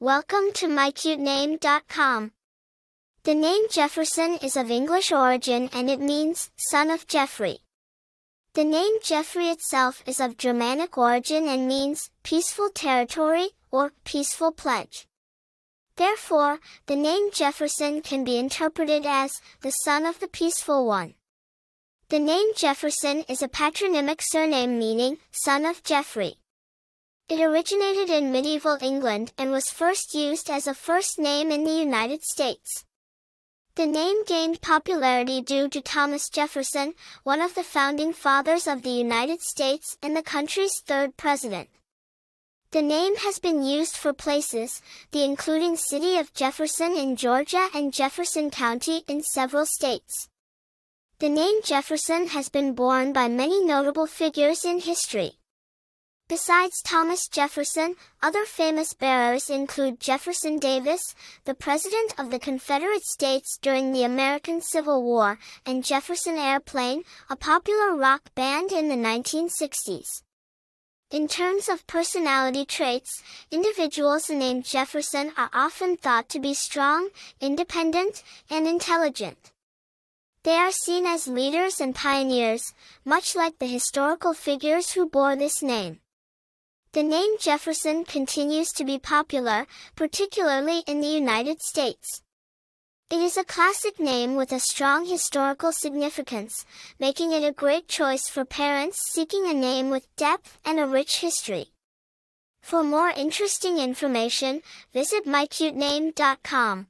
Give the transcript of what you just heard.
Welcome to mycutename.com. The name Jefferson is of English origin and it means son of Jeffrey. The name Jeffrey itself is of Germanic origin and means peaceful territory or peaceful pledge. Therefore, the name Jefferson can be interpreted as the son of the peaceful one. The name Jefferson is a patronymic surname meaning son of Geoffrey. It originated in medieval England and was first used as a first name in the United States. The name gained popularity due to Thomas Jefferson, one of the founding fathers of the United States and the country's third president. The name has been used for places, the including city of Jefferson in Georgia and Jefferson County in several states. The name Jefferson has been borne by many notable figures in history. Besides Thomas Jefferson, other famous bearers include Jefferson Davis, the President of the Confederate States during the American Civil War, and Jefferson Airplane, a popular rock band in the 1960s. In terms of personality traits, individuals named Jefferson are often thought to be strong, independent, and intelligent. They are seen as leaders and pioneers, much like the historical figures who bore this name. The name Jefferson continues to be popular, particularly in the United States. It is a classic name with a strong historical significance, making it a great choice for parents seeking a name with depth and a rich history. For more interesting information, visit mycutename.com.